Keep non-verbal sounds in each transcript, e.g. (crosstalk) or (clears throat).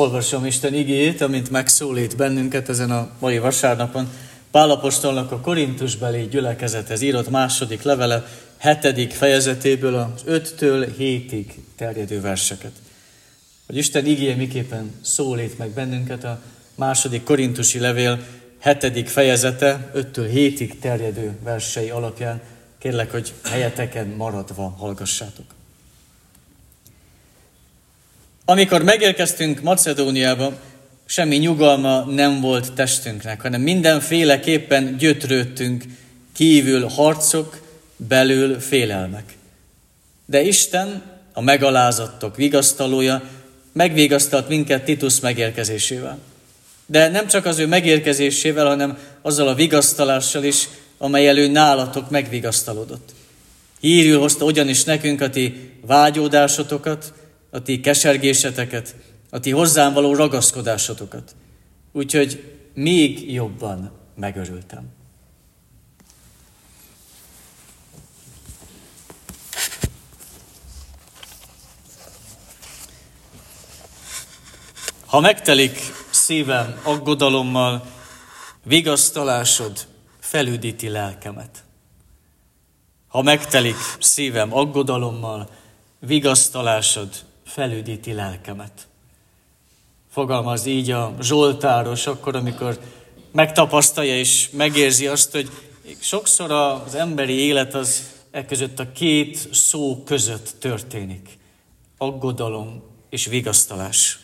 Olvasom Isten igét, amint megszólít bennünket ezen a mai vasárnapon. Pálapostolnak a Korintusbeli gyülekezethez írott második levele, hetedik fejezetéből az öttől hétig terjedő verseket. Hogy Isten igéje miképpen szólít meg bennünket a második korintusi levél hetedik fejezete, öttől hétig terjedő versei alapján. Kérlek, hogy helyeteken maradva hallgassátok. Amikor megérkeztünk Macedóniába, semmi nyugalma nem volt testünknek, hanem mindenféleképpen gyötrődtünk, kívül harcok, belül félelmek. De Isten, a megalázottok vigasztalója, megvigasztalt minket Titus megérkezésével. De nem csak az ő megérkezésével, hanem azzal a vigasztalással is, amely elő nálatok megvigasztalódott. Hírül hozta ugyanis nekünk a ti vágyódásotokat, a ti kesergéseteket, a ti hozzám való ragaszkodásotokat. Úgyhogy még jobban megörültem. Ha megtelik szívem aggodalommal, vigasztalásod felüdíti lelkemet. Ha megtelik szívem aggodalommal, vigasztalásod felüdíti lelkemet. Fogalmaz így a Zsoltáros akkor, amikor megtapasztalja és megérzi azt, hogy sokszor az emberi élet az e között a két szó között történik. Aggodalom és vigasztalás.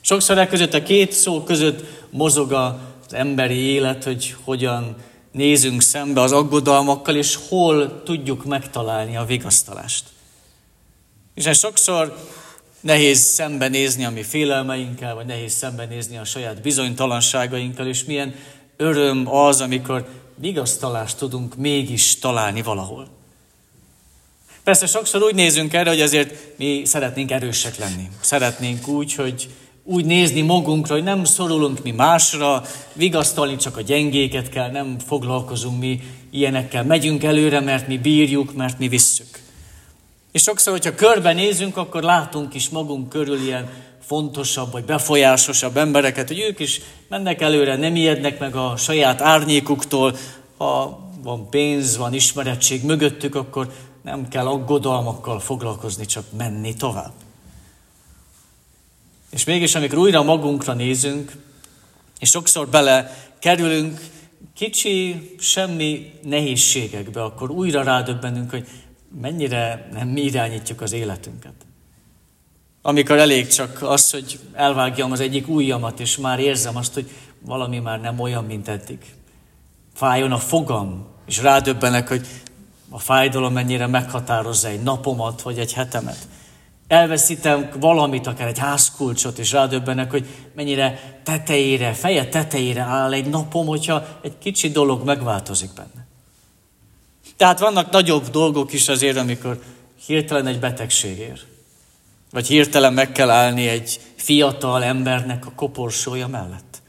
Sokszor e között a két szó között mozog az emberi élet, hogy hogyan nézünk szembe az aggodalmakkal, és hol tudjuk megtalálni a vigasztalást. És sokszor nehéz szembenézni a mi félelmeinkkel, vagy nehéz szembenézni a saját bizonytalanságainkkal, és milyen öröm az, amikor vigasztalást tudunk mégis találni valahol. Persze sokszor úgy nézünk erre, hogy azért mi szeretnénk erősek lenni. Szeretnénk úgy, hogy úgy nézni magunkra, hogy nem szorulunk mi másra, vigasztalni csak a gyengéket kell, nem foglalkozunk mi ilyenekkel. Megyünk előre, mert mi bírjuk, mert mi visszük. És sokszor, hogyha körbenézünk, akkor látunk is magunk körül ilyen fontosabb vagy befolyásosabb embereket, hogy ők is mennek előre, nem ijednek meg a saját árnyékuktól, ha van pénz, van ismerettség mögöttük, akkor nem kell aggodalmakkal foglalkozni, csak menni tovább. És mégis, amikor újra magunkra nézünk, és sokszor bele kerülünk kicsi, semmi nehézségekbe, akkor újra rádöbbenünk, hogy mennyire nem mi irányítjuk az életünket. Amikor elég csak az, hogy elvágjam az egyik ujjamat, és már érzem azt, hogy valami már nem olyan, mint eddig. Fájjon a fogam, és rádöbbenek, hogy a fájdalom mennyire meghatározza egy napomat, vagy egy hetemet. Elveszítem valamit, akár egy házkulcsot, és rádöbbenek, hogy mennyire tetejére, feje tetejére áll egy napom, hogyha egy kicsi dolog megváltozik benne. Tehát vannak nagyobb dolgok is azért, amikor hirtelen egy betegség ér. Vagy hirtelen meg kell állni egy fiatal embernek a koporsója mellett.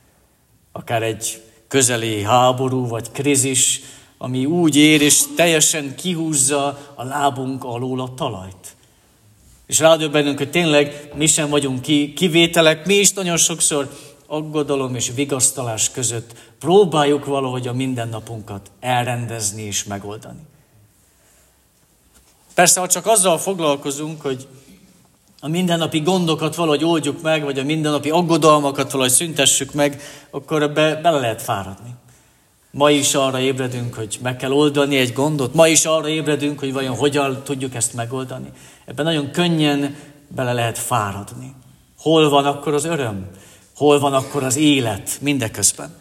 Akár egy közeli háború vagy krizis, ami úgy ér, és teljesen kihúzza a lábunk alól a talajt. És rádöbbenünk, hogy tényleg mi sem vagyunk ki, kivételek, mi is nagyon sokszor aggodalom és vigasztalás között próbáljuk valahogy a mindennapunkat elrendezni és megoldani. Persze, ha csak azzal foglalkozunk, hogy a mindennapi gondokat valahogy oldjuk meg, vagy a mindennapi aggodalmakat valahogy szüntessük meg, akkor ebbe bele lehet fáradni. Ma is arra ébredünk, hogy meg kell oldani egy gondot, ma is arra ébredünk, hogy vajon hogyan tudjuk ezt megoldani. Ebben nagyon könnyen bele lehet fáradni. Hol van akkor az öröm? Hol van akkor az élet mindeközben?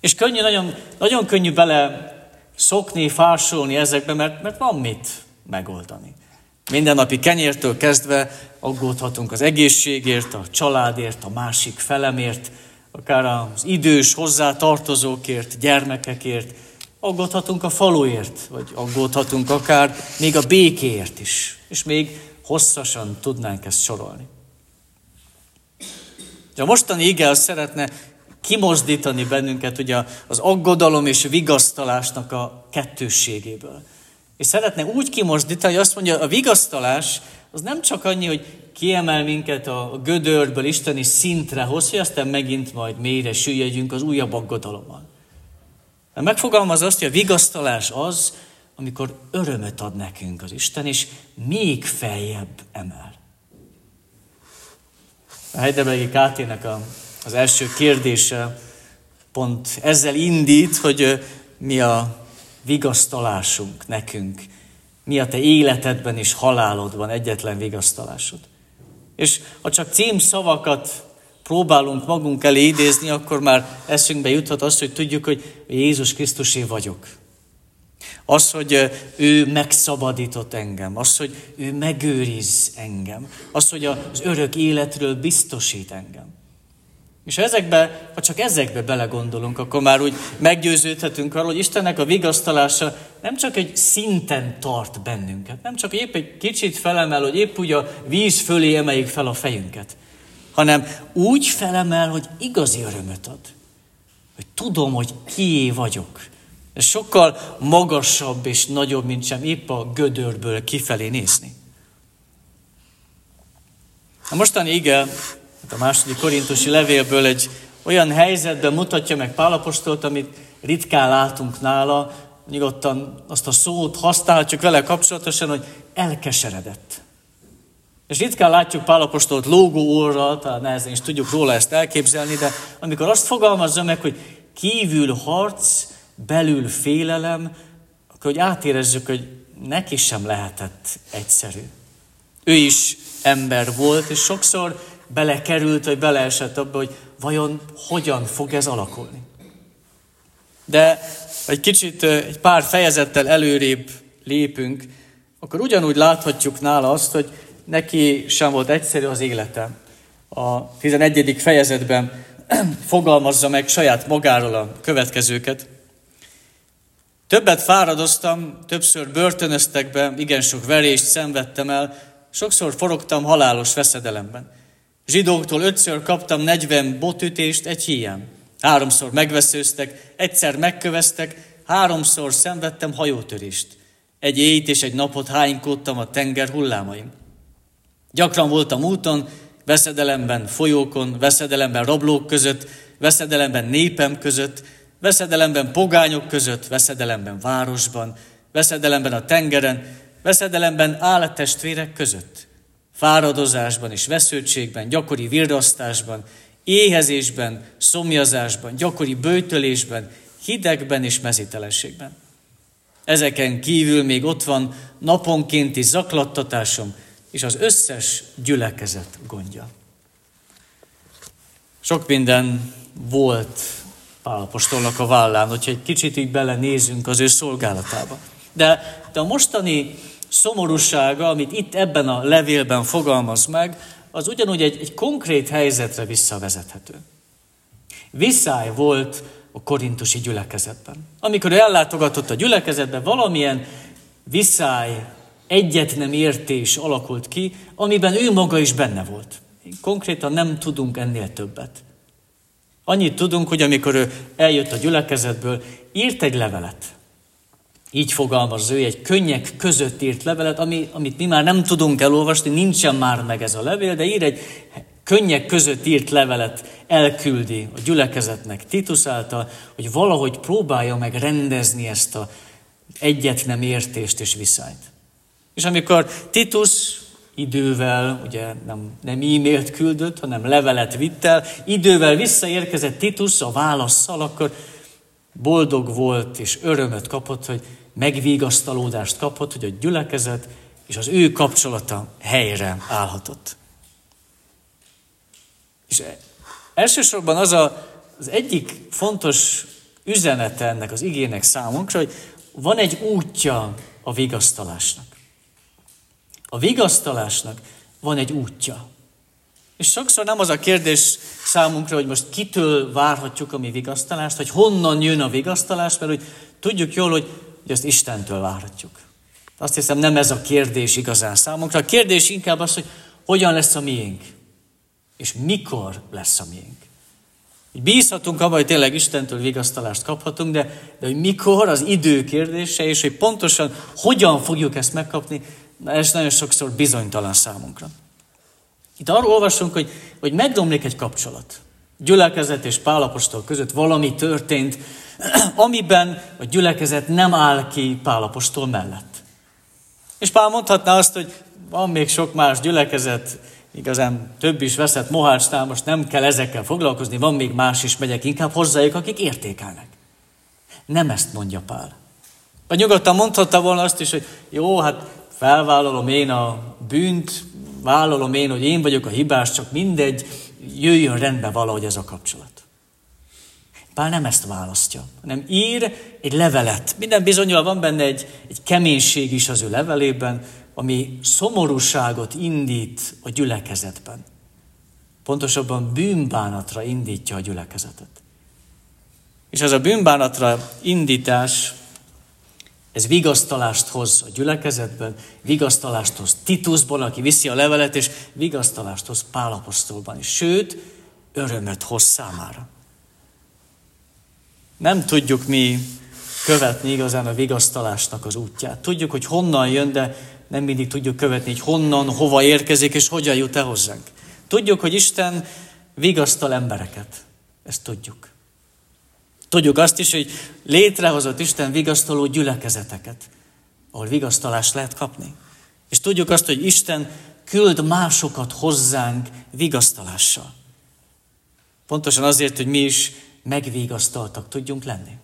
És könnyű, nagyon, nagyon könnyű bele szokni, fásolni ezekbe, mert, mert van mit megoldani. Mindennapi kenyértől kezdve aggódhatunk az egészségért, a családért, a másik felemért, akár az idős hozzá tartozókért, gyermekekért, aggódhatunk a faluért, vagy aggódhatunk akár még a békéért is, és még hosszasan tudnánk ezt sorolni. De a mostani ige az szeretne kimozdítani bennünket ugye az aggodalom és vigasztalásnak a kettősségéből. És szeretne úgy kimozdítani, hogy azt mondja, a vigasztalás az nem csak annyi, hogy kiemel minket a gödörből isteni szintre hoz, hogy aztán megint majd mélyre süllyedjünk az újabb aggodalommal. De megfogalmaz azt, hogy a vigasztalás az, amikor örömet ad nekünk az Isten, és még feljebb emel. A Heidelbergi KT-nek az első kérdése pont ezzel indít, hogy mi a vigasztalásunk nekünk, mi a te életedben és halálodban egyetlen vigasztalásod. És ha csak címszavakat próbálunk magunk elé idézni, akkor már eszünkbe juthat az, hogy tudjuk, hogy Jézus Krisztusé vagyok. Az, hogy ő megszabadított engem, az, hogy ő megőriz engem, az, hogy az örök életről biztosít engem. És ha, ezekbe, ha csak ezekbe belegondolunk, akkor már úgy meggyőződhetünk arról, hogy Istennek a vigasztalása nem csak egy szinten tart bennünket, nem csak épp egy kicsit felemel, hogy épp úgy a víz fölé emeljük fel a fejünket, hanem úgy felemel, hogy igazi örömöt ad. Hogy tudom, hogy kié vagyok. Ez sokkal magasabb és nagyobb, mint sem épp a gödörből kifelé nézni. A mostani ige, hát a második korintusi levélből egy olyan helyzetben mutatja meg Pálapostolt, amit ritkán látunk nála, nyugodtan azt a szót használhatjuk vele kapcsolatosan, hogy elkeseredett. És ritkán látjuk Pálapostolt lógó óra, talán nehezen is tudjuk róla ezt elképzelni, de amikor azt fogalmazza meg, hogy kívül harc, belül félelem, akkor hogy átérezzük, hogy neki sem lehetett egyszerű. Ő is ember volt, és sokszor belekerült, vagy beleesett abba, hogy vajon hogyan fog ez alakulni. De egy kicsit, egy pár fejezettel előrébb lépünk, akkor ugyanúgy láthatjuk nála azt, hogy neki sem volt egyszerű az élete. A 11. fejezetben (clears throat) fogalmazza meg saját magáról a következőket. Többet fáradoztam, többször börtönöztek be, igen sok verést szenvedtem el, sokszor forogtam halálos veszedelemben. Zsidóktól ötször kaptam 40 botütést egy híján. Háromszor megveszőztek, egyszer megköveztek, háromszor szenvedtem hajótörést. Egy éjt és egy napot hánykódtam a tenger hullámaim. Gyakran voltam úton, veszedelemben, folyókon, veszedelemben rablók között, veszedelemben népem között, veszedelemben pogányok között, veszedelemben városban, veszedelemben a tengeren, veszedelemben állattestvérek között, fáradozásban és vesződtségben, gyakori virrasztásban, éhezésben, szomjazásban, gyakori bőtölésben, hidegben és mezítelenségben. Ezeken kívül még ott van naponkénti zaklattatásom, és az összes gyülekezet gondja. Sok minden volt Pálapostolnak a vállán, hogyha egy kicsit így belenézünk az ő szolgálatába. De, de a mostani szomorúsága, amit itt ebben a levélben fogalmaz meg, az ugyanúgy egy, egy konkrét helyzetre visszavezethető. Visszáj volt a korintusi gyülekezetben. Amikor ő ellátogatott a gyülekezetbe, valamilyen visszáj egyet nem értés alakult ki, amiben ő maga is benne volt. Konkrétan nem tudunk ennél többet. Annyit tudunk, hogy amikor ő eljött a gyülekezetből, írt egy levelet. Így fogalmaz ő, egy könnyek között írt levelet, ami, amit mi már nem tudunk elolvasni, nincsen már meg ez a levél, de ír egy könnyek között írt levelet, elküldi a gyülekezetnek Titus által, hogy valahogy próbálja meg rendezni ezt a egyet nem értést és viszályt. És amikor Titus idővel, ugye nem, nem e-mailt küldött, hanem levelet vitt el, idővel visszaérkezett Titus a válaszsal, akkor boldog volt és örömöt kapott, hogy megvigasztalódást kapott, hogy a gyülekezet és az ő kapcsolata helyre állhatott. És elsősorban az a, az egyik fontos üzenete ennek az igének számunkra, hogy van egy útja a vigasztalásnak. A vigasztalásnak van egy útja. És sokszor nem az a kérdés számunkra, hogy most kitől várhatjuk a mi vigasztalást, hogy honnan jön a vigasztalás, mert hogy tudjuk jól, hogy, hogy ezt Istentől várhatjuk. Azt hiszem, nem ez a kérdés igazán számunkra. A kérdés inkább az, hogy hogyan lesz a miénk, és mikor lesz a miénk. Bízhatunk abban, hogy tényleg Istentől vigasztalást kaphatunk, de, de hogy mikor, az idő kérdése, és hogy pontosan hogyan fogjuk ezt megkapni, Na ez nagyon sokszor bizonytalan számunkra. Itt arról olvasunk, hogy, hogy megdomlik egy kapcsolat. Gyülekezet és Pálapostól között valami történt, (clears throat) amiben a gyülekezet nem áll ki Pálapostól mellett. És Pál mondhatná azt, hogy van még sok más gyülekezet, igazán több is veszett mohácstál, most nem kell ezekkel foglalkozni, van még más is, megyek inkább hozzájuk, akik értékelnek. Nem ezt mondja Pál. Vagy nyugodtan mondhatta volna azt is, hogy jó, hát felvállalom én a bűnt, vállalom én, hogy én vagyok a hibás, csak mindegy, jöjjön rendbe valahogy ez a kapcsolat. Pál nem ezt választja, hanem ír egy levelet. Minden bizonyal van benne egy, egy keménység is az ő levelében, ami szomorúságot indít a gyülekezetben. Pontosabban bűnbánatra indítja a gyülekezetet. És ez a bűnbánatra indítás, ez vigasztalást hoz a gyülekezetben, vigasztalást hoz Titusban, aki viszi a levelet, és vigasztalást hoz Pálapostolban is. Sőt, örömet hoz számára. Nem tudjuk mi követni igazán a vigasztalásnak az útját. Tudjuk, hogy honnan jön, de nem mindig tudjuk követni, hogy honnan, hova érkezik, és hogyan jut el hozzánk. Tudjuk, hogy Isten vigasztal embereket. Ezt tudjuk. Tudjuk azt is, hogy létrehozott Isten vigasztaló gyülekezeteket, ahol vigasztalást lehet kapni. És tudjuk azt, hogy Isten küld másokat hozzánk vigasztalással. Pontosan azért, hogy mi is megvigasztaltak tudjunk lenni.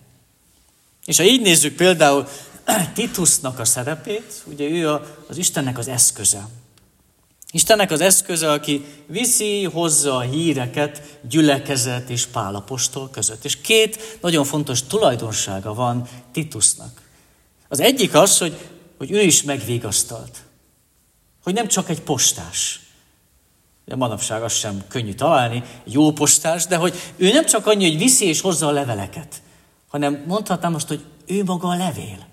És ha így nézzük például (clears throat) Titusnak a szerepét, ugye ő az Istennek az eszköze. Istennek az eszköze, aki viszi, hozza a híreket gyülekezet és pálapostól között. És két nagyon fontos tulajdonsága van Titusnak. Az egyik az, hogy, hogy ő is megvigasztalt. Hogy nem csak egy postás. De manapság az sem könnyű találni, jó postás, de hogy ő nem csak annyi, hogy viszi és hozza a leveleket, hanem mondhatnám most, hogy ő maga a levél.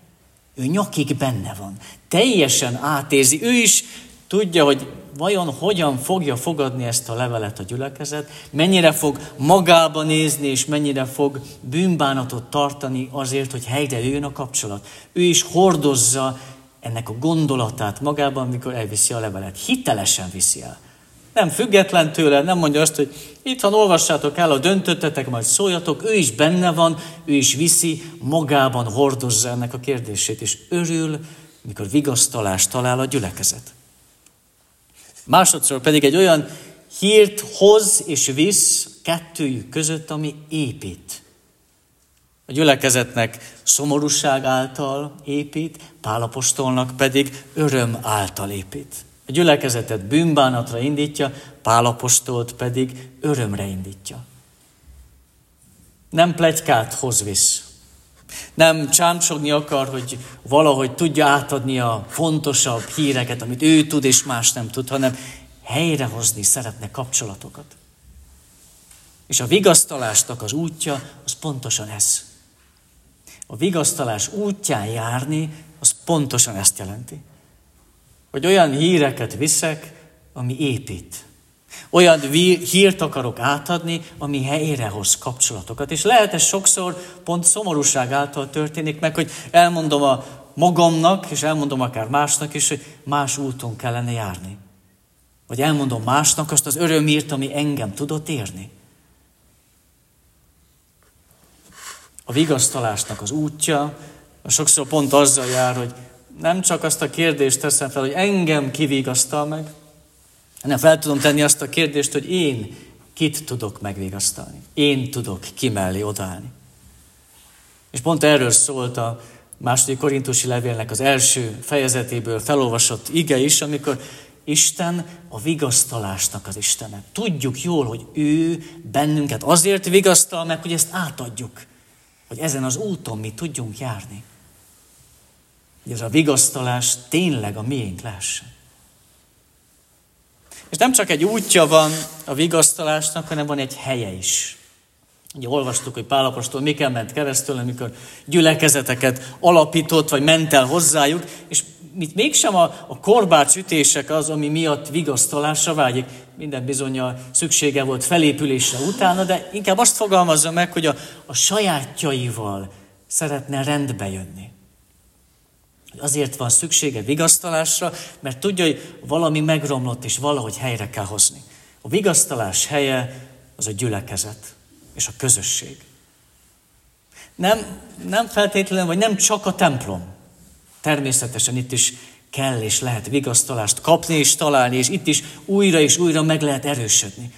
Ő nyakig benne van. Teljesen átérzi. Ő is tudja, hogy vajon hogyan fogja fogadni ezt a levelet a gyülekezet, mennyire fog magába nézni, és mennyire fog bűnbánatot tartani azért, hogy helyre jön a kapcsolat. Ő is hordozza ennek a gondolatát magában, mikor elviszi a levelet. Hitelesen viszi el. Nem független tőle, nem mondja azt, hogy itthon olvassátok el, a döntöttetek, majd szóljatok, ő is benne van, ő is viszi, magában hordozza ennek a kérdését, és örül, mikor vigasztalást talál a gyülekezet. Másodszor pedig egy olyan hírt hoz és visz kettőjük között, ami épít. A gyülekezetnek szomorúság által épít, Pálapostolnak pedig öröm által épít. A gyülekezetet bűnbánatra indítja, Pálapostolt pedig örömre indítja. Nem plegykát hoz visz. Nem csámcsogni akar, hogy valahogy tudja átadni a fontosabb híreket, amit ő tud és más nem tud, hanem helyrehozni szeretne kapcsolatokat. És a vigasztalásnak az útja, az pontosan ez. A vigasztalás útján járni, az pontosan ezt jelenti. Hogy olyan híreket viszek, ami épít. Olyan hírt akarok átadni, ami helyre hoz kapcsolatokat. És lehet ez sokszor pont szomorúság által történik meg, hogy elmondom a magamnak, és elmondom akár másnak is, hogy más úton kellene járni. Vagy elmondom másnak azt az örömírt, ami engem tudott érni. A vigasztalásnak az útja, a sokszor pont azzal jár, hogy nem csak azt a kérdést teszem fel, hogy engem kivigasztal meg, hanem fel tudom tenni azt a kérdést, hogy én kit tudok megvigasztalni. Én tudok kimellé odállni. És pont erről szólt a második korintusi levélnek az első fejezetéből felolvasott ige is, amikor Isten a vigasztalásnak az Istene. Tudjuk jól, hogy ő bennünket azért vigasztal meg, hogy ezt átadjuk. Hogy ezen az úton mi tudjunk járni hogy ez a vigasztalás tényleg a miénk lehessen. És nem csak egy útja van a vigasztalásnak, hanem van egy helye is. Ugye olvastuk, hogy Pálapostól miken ment keresztül, amikor gyülekezeteket alapított, vagy ment el hozzájuk, és mit mégsem a, a korbács ütések az, ami miatt vigasztalásra vágyik. Minden bizonyal szüksége volt felépülésre utána, de inkább azt fogalmazza meg, hogy a, a sajátjaival szeretne rendbe jönni Azért van szüksége vigasztalásra, mert tudja, hogy valami megromlott, és valahogy helyre kell hozni. A vigasztalás helye az a gyülekezet és a közösség. Nem, nem feltétlenül, vagy nem csak a templom. Természetesen itt is kell és lehet vigasztalást kapni és találni, és itt is újra és újra meg lehet erősödni.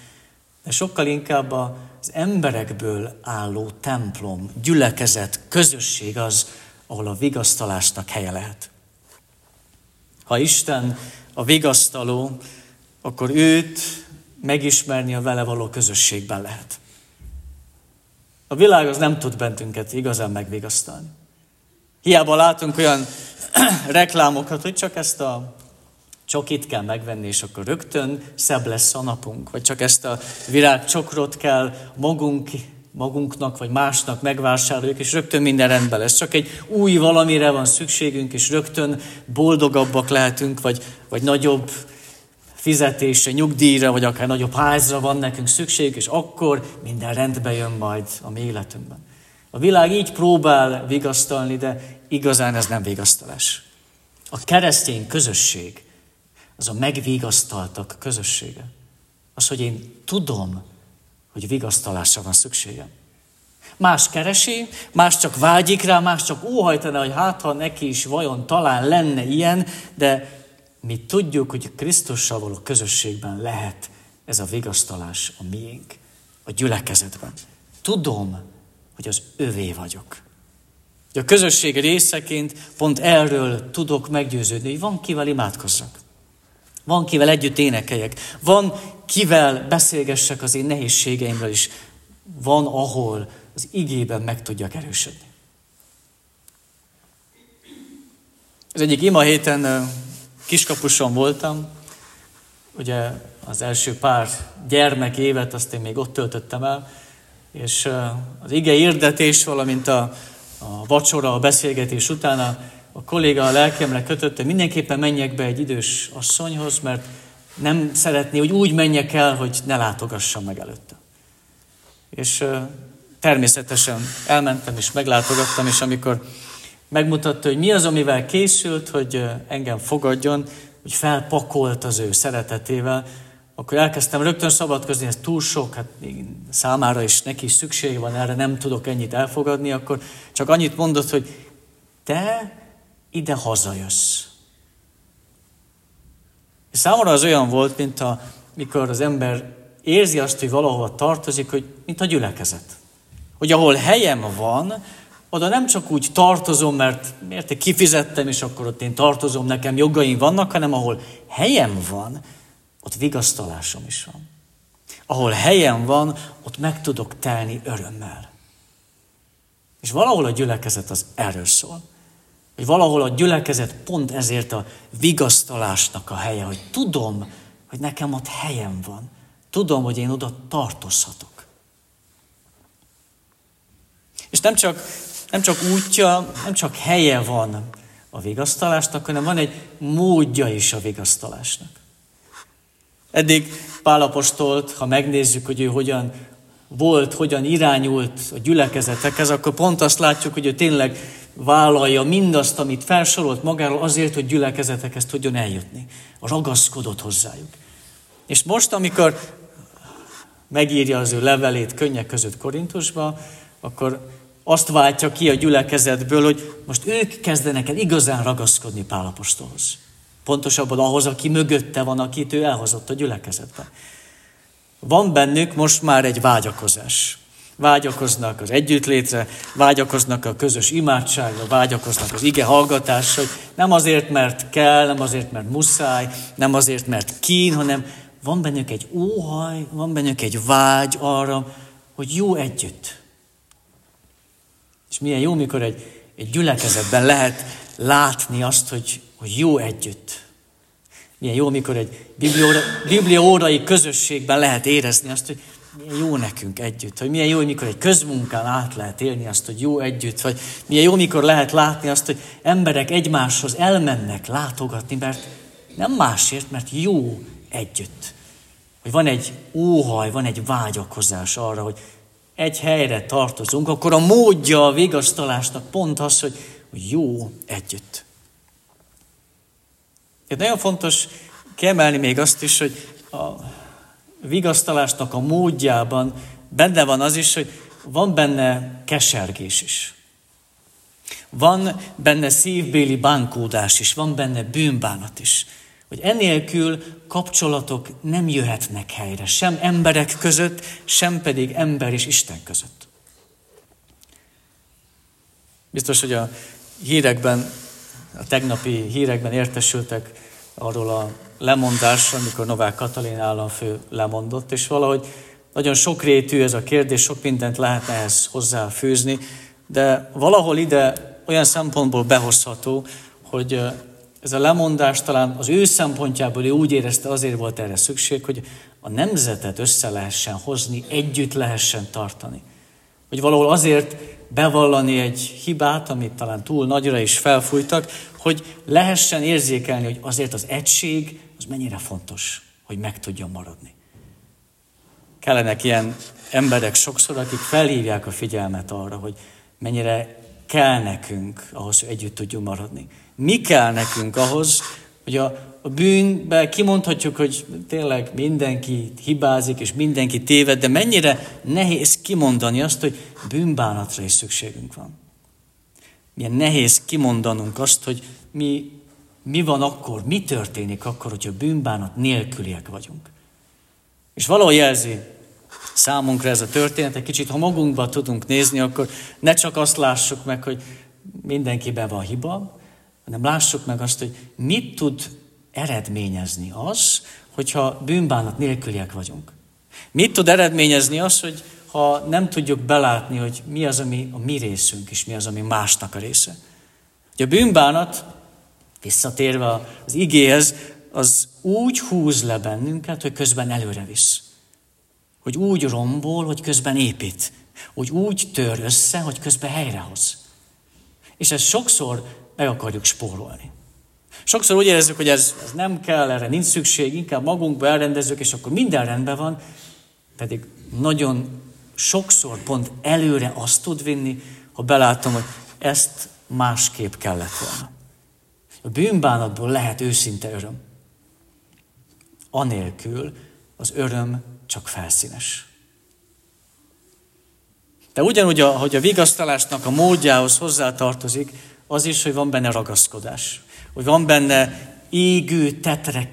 De sokkal inkább az emberekből álló templom, gyülekezet, közösség az, ahol a vigasztalásnak helye lehet. Ha Isten a vigasztaló, akkor őt megismerni a vele való közösségben lehet. A világ az nem tud bentünket igazán megvigasztalni. Hiába látunk olyan (clears throat) reklámokat, hogy csak ezt a csokit kell megvenni, és akkor rögtön szebb lesz a napunk, vagy csak ezt a virágcsokrot kell magunk, magunknak, vagy másnak megvásároljuk, és rögtön minden rendben lesz. Csak egy új valamire van szükségünk, és rögtön boldogabbak lehetünk, vagy, vagy nagyobb fizetése, nyugdíjra, vagy akár nagyobb házra van nekünk szükség, és akkor minden rendbe jön majd a mi életünkben. A világ így próbál vigasztalni, de igazán ez nem vigasztalás. A keresztény közösség az a megvigasztaltak közössége. Az, hogy én tudom, hogy vigasztalásra van szükségem. Más keresi, más csak vágyik rá, más csak óhajtana, hogy hát ha neki is vajon talán lenne ilyen, de mi tudjuk, hogy Krisztussal való közösségben lehet ez a vigasztalás a miénk, a gyülekezetben. Tudom, hogy az övé vagyok. A közösség részeként pont erről tudok meggyőződni, hogy van kivel imádkozzak. Van kivel együtt énekeljek. Van kivel beszélgessek az én nehézségeimről is. Van, ahol az igében meg tudjak erősödni. Az egyik ima héten kiskapuson voltam, ugye az első pár gyermek évet azt én még ott töltöttem el, és az ige irdetés, valamint a, a vacsora, a beszélgetés után a, kolléga a lelkemre kötötte, mindenképpen menjek be egy idős asszonyhoz, mert nem szeretné, hogy úgy menjek el, hogy ne látogassam meg előtte. És természetesen elmentem és meglátogattam, és amikor megmutatta, hogy mi az, amivel készült, hogy engem fogadjon, hogy felpakolt az ő szeretetével, akkor elkezdtem rögtön szabadkozni, ez túl sok, hát számára is neki is szükség van erre, nem tudok ennyit elfogadni, akkor csak annyit mondott, hogy te ide hazajössz. És számomra az olyan volt, mint a, mikor az ember érzi azt, hogy valahova tartozik, hogy mint a gyülekezet. Hogy ahol helyem van, oda nem csak úgy tartozom, mert miért kifizettem, és akkor ott én tartozom, nekem jogaim vannak, hanem ahol helyem van, ott vigasztalásom is van. Ahol helyem van, ott meg tudok telni örömmel. És valahol a gyülekezet az erről szól. Hogy valahol a gyülekezet pont ezért a vigasztalásnak a helye, hogy tudom, hogy nekem ott helyem van. Tudom, hogy én oda tartozhatok. És nem csak, nem csak útja, nem csak helye van a vigasztalásnak, hanem van egy módja is a vigasztalásnak. Eddig Pálapostolt, ha megnézzük, hogy ő hogyan volt, hogyan irányult a gyülekezetekhez, akkor pont azt látjuk, hogy ő tényleg vállalja mindazt, amit felsorolt magáról azért, hogy gyülekezetekhez tudjon eljutni. Ragaszkodott hozzájuk. És most, amikor megírja az ő levelét könnyek között Korintusba, akkor azt váltja ki a gyülekezetből, hogy most ők kezdenek el igazán ragaszkodni Pálapostolhoz. Pontosabban ahhoz, aki mögötte van, akit ő elhozott a gyülekezetbe. Van bennük most már egy vágyakozás. Vágyakoznak az együttlétre, vágyakoznak a közös imádságra, vágyakoznak az ige hallgatásra, nem azért, mert kell, nem azért, mert muszáj, nem azért, mert kín, hanem van bennük egy óhaj, van bennük egy vágy arra, hogy jó együtt. És milyen jó, mikor egy, egy gyülekezetben lehet látni azt, hogy, hogy jó együtt. Milyen jó, mikor egy bibliórai közösségben lehet érezni azt, hogy milyen jó nekünk együtt, hogy milyen jó, mikor egy közmunkán át lehet élni azt, hogy jó együtt, vagy milyen jó, mikor lehet látni azt, hogy emberek egymáshoz elmennek látogatni, mert nem másért, mert jó együtt. Hogy van egy óhaj, van egy vágyakozás arra, hogy egy helyre tartozunk, akkor a módja a vigasztalásnak pont az, hogy, jó együtt. Itt nagyon fontos kiemelni még azt is, hogy a vigasztalásnak a módjában benne van az is, hogy van benne kesergés is. Van benne szívbéli bánkódás is, van benne bűnbánat is. Hogy enélkül kapcsolatok nem jöhetnek helyre, sem emberek között, sem pedig ember és Isten között. Biztos, hogy a hírekben, a tegnapi hírekben értesültek arról a lemondásról, amikor Novák Katalin államfő lemondott, és valahogy nagyon sokrétű ez a kérdés, sok mindent lehetne ehhez hozzáfűzni, de valahol ide olyan szempontból behozható, hogy ez a lemondás talán az ő szempontjából ő úgy érezte, azért volt erre szükség, hogy a nemzetet össze lehessen hozni, együtt lehessen tartani. Hogy valahol azért bevallani egy hibát, amit talán túl nagyra is felfújtak, hogy lehessen érzékelni, hogy azért az egység az mennyire fontos, hogy meg tudjon maradni. Kellenek ilyen emberek sokszor, akik felhívják a figyelmet arra, hogy mennyire kell nekünk ahhoz, hogy együtt tudjunk maradni. Mi kell nekünk ahhoz, hogy a, a bűnbe kimondhatjuk, hogy tényleg mindenki hibázik, és mindenki téved, de mennyire nehéz kimondani azt, hogy bűnbánatra is szükségünk van. Milyen nehéz kimondanunk azt, hogy mi, mi van akkor, mi történik akkor, hogyha bűnbánat nélküliek vagyunk. És valahol jelzi számunkra ez a történet, egy kicsit, ha magunkba tudunk nézni, akkor ne csak azt lássuk meg, hogy mindenkiben van hiba, hanem lássuk meg azt, hogy mit tud eredményezni az, hogyha bűnbánat nélküliek vagyunk. Mit tud eredményezni az, hogy ha nem tudjuk belátni, hogy mi az, ami a mi részünk, és mi az, ami másnak a része. Hogy a bűnbánat, visszatérve az igéhez, az úgy húz le bennünket, hogy közben előre visz. Hogy úgy rombol, hogy közben épít. Hogy úgy tör össze, hogy közben helyrehoz. És ezt sokszor meg akarjuk spórolni. Sokszor úgy érezzük, hogy ez, ez nem kell, erre nincs szükség, inkább magunkba elrendezzük, és akkor minden rendben van, pedig nagyon sokszor pont előre azt tud vinni, ha belátom, hogy ezt másképp kellett volna. A bűnbánatból lehet őszinte öröm. Anélkül az öröm csak felszínes. De ugyanúgy, hogy a vigasztalásnak a módjához hozzátartozik, az is, hogy van benne ragaszkodás. Hogy van benne égő tetre.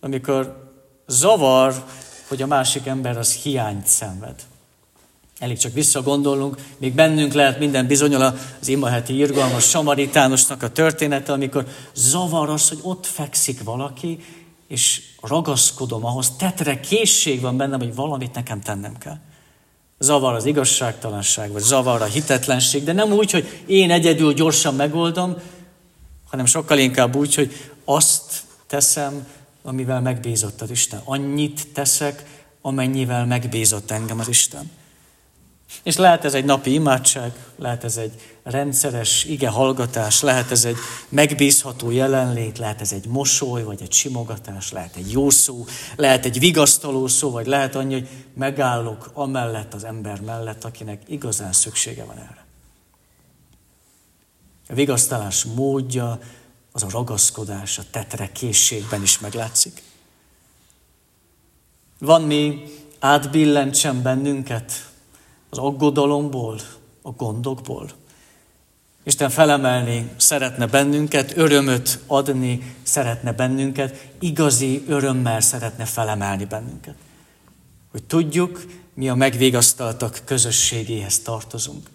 Amikor zavar, hogy a másik ember az hiányt szenved. Elég csak visszagondolnunk, még bennünk lehet minden bizonyal az imaheti irgalmas samaritánusnak a története, amikor zavar az, hogy ott fekszik valaki, és ragaszkodom ahhoz, tetre készség van bennem, hogy valamit nekem tennem kell. Zavar az igazságtalanság, vagy zavar a hitetlenség, de nem úgy, hogy én egyedül gyorsan megoldom, hanem sokkal inkább úgy, hogy azt teszem, amivel megbízott az Isten. Annyit teszek, amennyivel megbízott engem az Isten. És lehet ez egy napi imádság, lehet ez egy rendszeres ige hallgatás, lehet ez egy megbízható jelenlét, lehet ez egy mosoly, vagy egy simogatás, lehet egy jó szó, lehet egy vigasztaló szó, vagy lehet annyi, hogy megállok amellett az ember mellett, akinek igazán szüksége van erre. A vigasztalás módja az a ragaszkodás, a tetre készségben is meglátszik. Van mi átbillentsen bennünket az aggodalomból, a gondokból. Isten felemelni szeretne bennünket, örömöt adni szeretne bennünket, igazi örömmel szeretne felemelni bennünket. Hogy tudjuk, mi a megvégasztaltak közösségéhez tartozunk.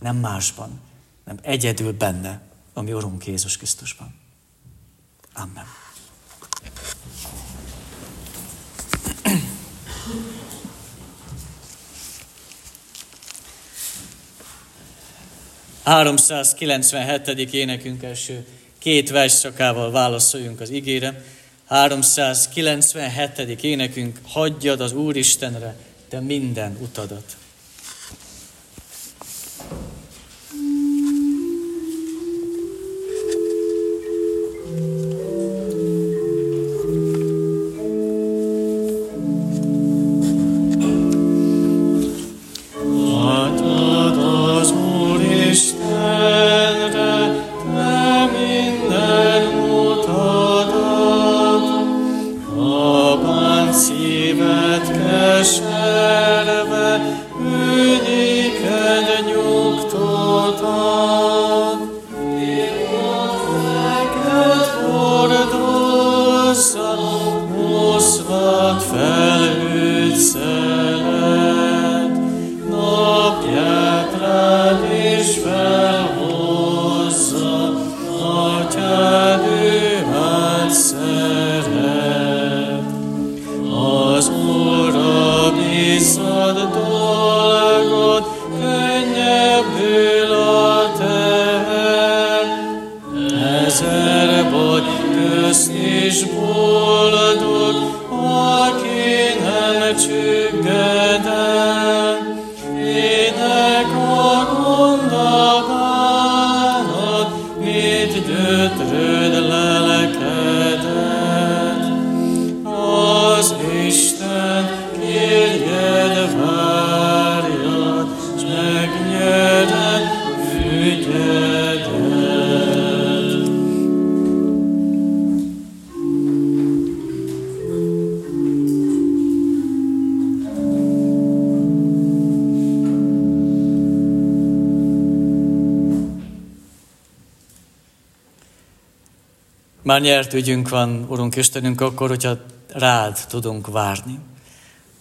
Nem másban, nem egyedül benne, a mi Urunk Jézus Krisztusban. Amen. ...397. énekünk első két versszakával válaszoljunk az igére. 397. énekünk, hagyjad az Úristenre, te minden utadat. through. Már nyert ügyünk van, Urunk Istenünk, akkor, hogyha rád tudunk várni.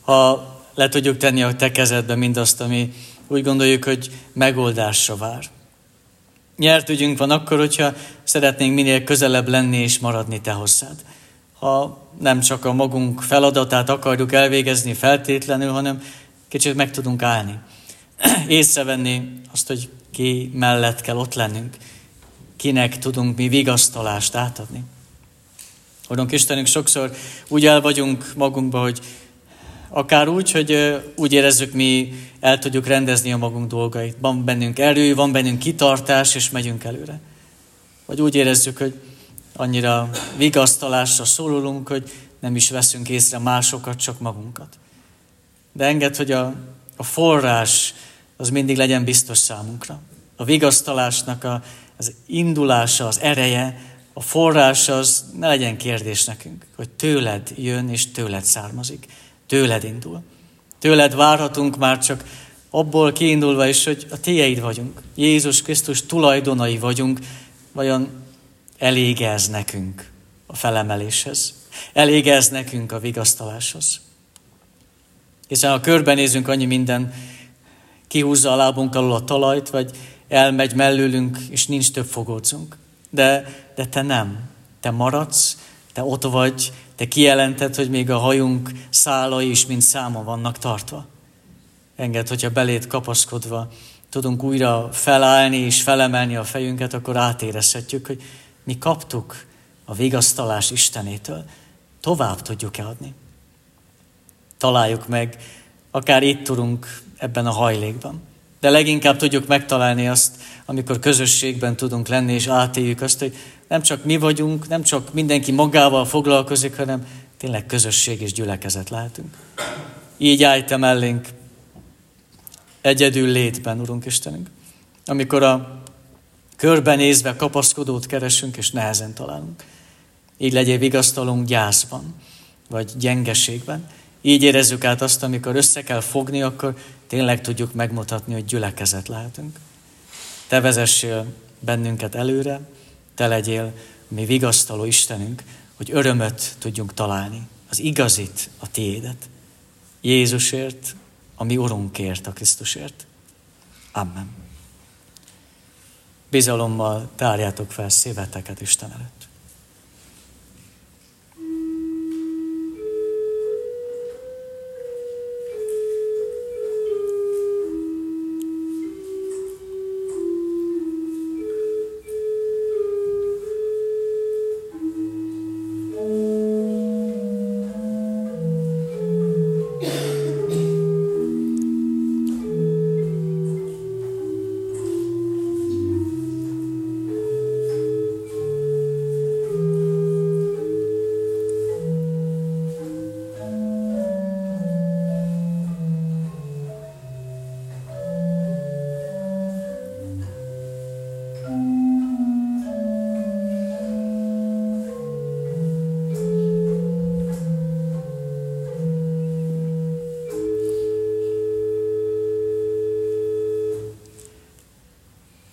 Ha le tudjuk tenni a te kezedbe mindazt, ami úgy gondoljuk, hogy megoldásra vár. Nyert ügyünk van akkor, hogyha szeretnénk minél közelebb lenni és maradni te hozzád. Ha nem csak a magunk feladatát akarjuk elvégezni feltétlenül, hanem kicsit meg tudunk állni. (clears throat) Észrevenni azt, hogy ki mellett kell ott lennünk kinek tudunk mi vigasztalást átadni. Urunk Istenünk, sokszor úgy el vagyunk magunkba, hogy akár úgy, hogy úgy érezzük, mi el tudjuk rendezni a magunk dolgait. Van bennünk erő, van bennünk kitartás, és megyünk előre. Vagy úgy érezzük, hogy annyira vigasztalásra szólulunk, hogy nem is veszünk észre másokat, csak magunkat. De enged, hogy a, a forrás az mindig legyen biztos számunkra. A vigasztalásnak a az indulása, az ereje, a forrás az ne legyen kérdés nekünk, hogy tőled jön és tőled származik, tőled indul. Tőled várhatunk már csak abból kiindulva is, hogy a tieid vagyunk. Jézus Krisztus tulajdonai vagyunk, vajon elég ez nekünk a felemeléshez? Elég ez nekünk a vigasztaláshoz? Hiszen ha körbenézünk, annyi minden kihúzza a lábunk alól a talajt, vagy elmegy mellőlünk, és nincs több fogócunk. De, de te nem. Te maradsz, te ott vagy, te kijelented, hogy még a hajunk szálai is mint száma vannak tartva. Enged, hogyha belét kapaszkodva tudunk újra felállni és felemelni a fejünket, akkor átérezhetjük, hogy mi kaptuk a vigasztalás Istenétől. Tovább tudjuk-e adni? Találjuk meg, akár itt tudunk ebben a hajlékban. De leginkább tudjuk megtalálni azt, amikor közösségben tudunk lenni, és átéljük azt, hogy nem csak mi vagyunk, nem csak mindenki magával foglalkozik, hanem tényleg közösség és gyülekezet lehetünk. Így állj te mellénk, egyedül létben, Urunk Istenünk. Amikor a körbenézve kapaszkodót keresünk, és nehezen találunk. Így legyél vigasztalunk gyászban, vagy gyengeségben. Így érezzük át azt, amikor össze kell fogni, akkor tényleg tudjuk megmutatni, hogy gyülekezet lehetünk. Te vezessél bennünket előre, te legyél mi vigasztaló Istenünk, hogy örömöt tudjunk találni, az igazit, a tiédet. Jézusért, a mi Urunkért, a Krisztusért. Amen. Bizalommal tárjátok fel szíveteket Isten előtt.